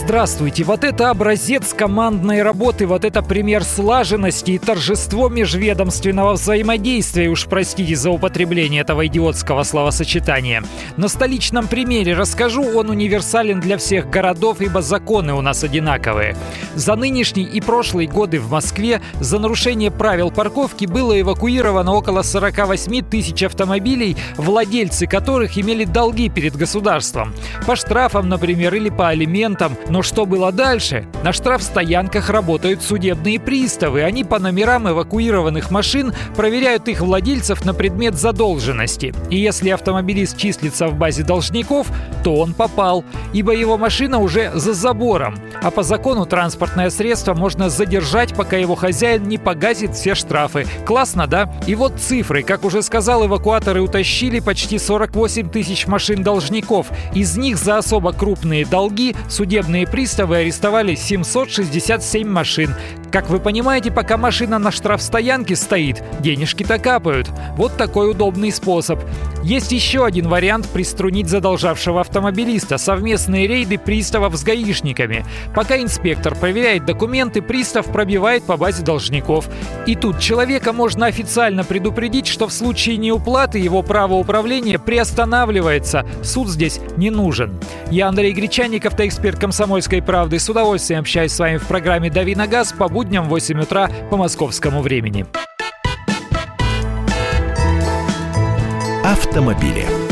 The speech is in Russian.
Здравствуйте! Вот это образец командной работы, вот это пример слаженности и торжество межведомственного взаимодействия, уж простите за употребление этого идиотского словосочетания. На столичном примере расскажу, он универсален для всех городов, ибо законы у нас одинаковые. За нынешний и прошлые годы в Москве за нарушение правил парковки было эвакуировано около 48 тысяч автомобилей, владельцы которых имели долги перед государством. По штрафам, например, или по алиментам, но что было дальше? На штрафстоянках работают судебные приставы. Они по номерам эвакуированных машин проверяют их владельцев на предмет задолженности. И если автомобилист числится в базе должников, то он попал, ибо его машина уже за забором. А по закону транспортное средство можно задержать, пока его хозяин не погасит все штрафы. Классно, да? И вот цифры. Как уже сказал, эвакуаторы утащили почти 48 тысяч машин должников. Из них за особо крупные долги судебные приставы арестовали 767 машин. Как вы понимаете, пока машина на штрафстоянке стоит, денежки-то капают. Вот такой удобный способ. Есть еще один вариант приструнить задолжавшего автомобилиста – совместные рейды приставов с гаишниками. Пока инспектор проверяет документы, пристав пробивает по базе должников. И тут человека можно официально предупредить, что в случае неуплаты его право управления приостанавливается. Суд здесь не нужен. Я Андрей Гречаник, автоэксперт «Комсомольской правды». С удовольствием общаюсь с вами в программе «Дави на газ» по будням в 8 утра по московскому времени. Автомобили.